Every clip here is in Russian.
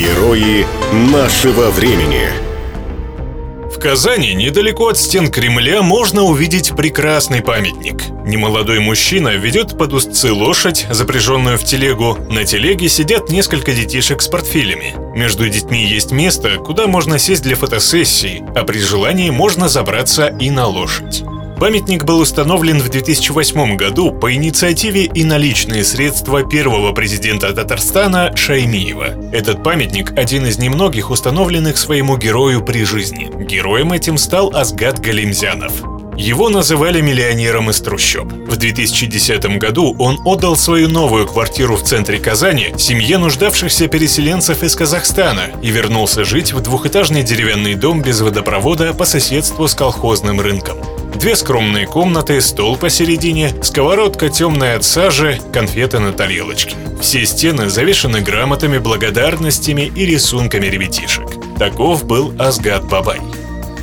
Герои нашего времени. В Казани, недалеко от стен Кремля, можно увидеть прекрасный памятник. Немолодой мужчина ведет под узцы лошадь, запряженную в телегу. На телеге сидят несколько детишек с портфелями. Между детьми есть место, куда можно сесть для фотосессии, а при желании можно забраться и на лошадь. Памятник был установлен в 2008 году по инициативе и наличные средства первого президента Татарстана Шаймиева. Этот памятник – один из немногих установленных своему герою при жизни. Героем этим стал Азгат Галимзянов. Его называли миллионером из трущоб. В 2010 году он отдал свою новую квартиру в центре Казани семье нуждавшихся переселенцев из Казахстана и вернулся жить в двухэтажный деревянный дом без водопровода по соседству с колхозным рынком. Две скромные комнаты, стол посередине, сковородка темная от сажи, конфеты на тарелочке. Все стены завешаны грамотами, благодарностями и рисунками ребятишек. Таков был Азгат Бабай.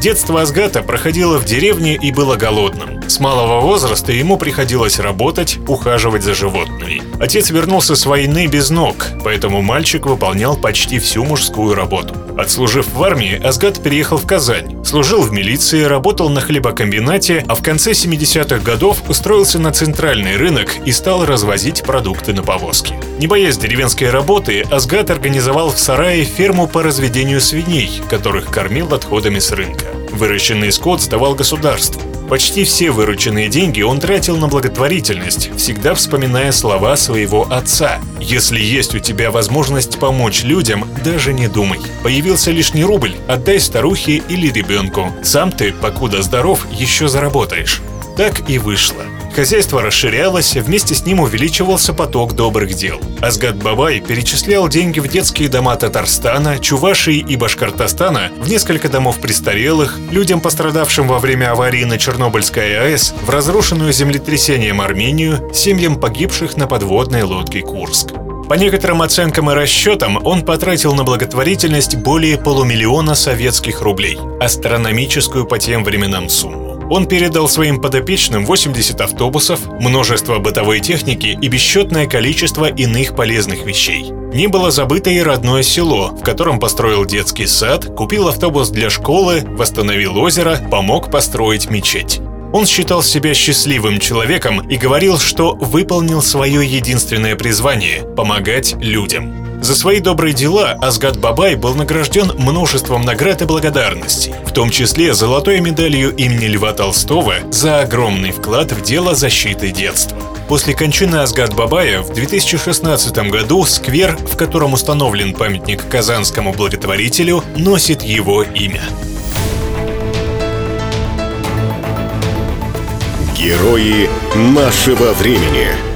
Детство Азгата проходило в деревне и было голодным. С малого возраста ему приходилось работать, ухаживать за животными. Отец вернулся с войны без ног, поэтому мальчик выполнял почти всю мужскую работу. Отслужив в армии, Азгат переехал в Казань. Служил в милиции, работал на хлебокомбинате, а в конце 70-х годов устроился на центральный рынок и стал развозить продукты на повозке. Не боясь деревенской работы, Азгат организовал в сарае ферму по разведению свиней, которых кормил отходами с рынка. Выращенный скот сдавал государству. Почти все вырученные деньги он тратил на благотворительность, всегда вспоминая слова своего отца. «Если есть у тебя возможность помочь людям, даже не думай. Появился лишний рубль, отдай старухе или ребенку. Сам ты, покуда здоров, еще заработаешь». Так и вышло. Хозяйство расширялось, вместе с ним увеличивался поток добрых дел. Азгат Бабай перечислял деньги в детские дома Татарстана, Чувашии и Башкортостана, в несколько домов престарелых, людям, пострадавшим во время аварии на Чернобыльской АЭС, в разрушенную землетрясением Армению, семьям погибших на подводной лодке Курск. По некоторым оценкам и расчетам, он потратил на благотворительность более полумиллиона советских рублей, астрономическую по тем временам сумму. Он передал своим подопечным 80 автобусов, множество бытовой техники и бесчетное количество иных полезных вещей. Не было забыто и родное село, в котором построил детский сад, купил автобус для школы, восстановил озеро, помог построить мечеть. Он считал себя счастливым человеком и говорил, что выполнил свое единственное призвание – помогать людям. За свои добрые дела Азгат Бабай был награжден множеством наград и благодарностей, в том числе золотой медалью имени Льва Толстого за огромный вклад в дело защиты детства. После кончины Азгат Бабая в 2016 году сквер, в котором установлен памятник казанскому благотворителю, носит его имя. Герои нашего времени.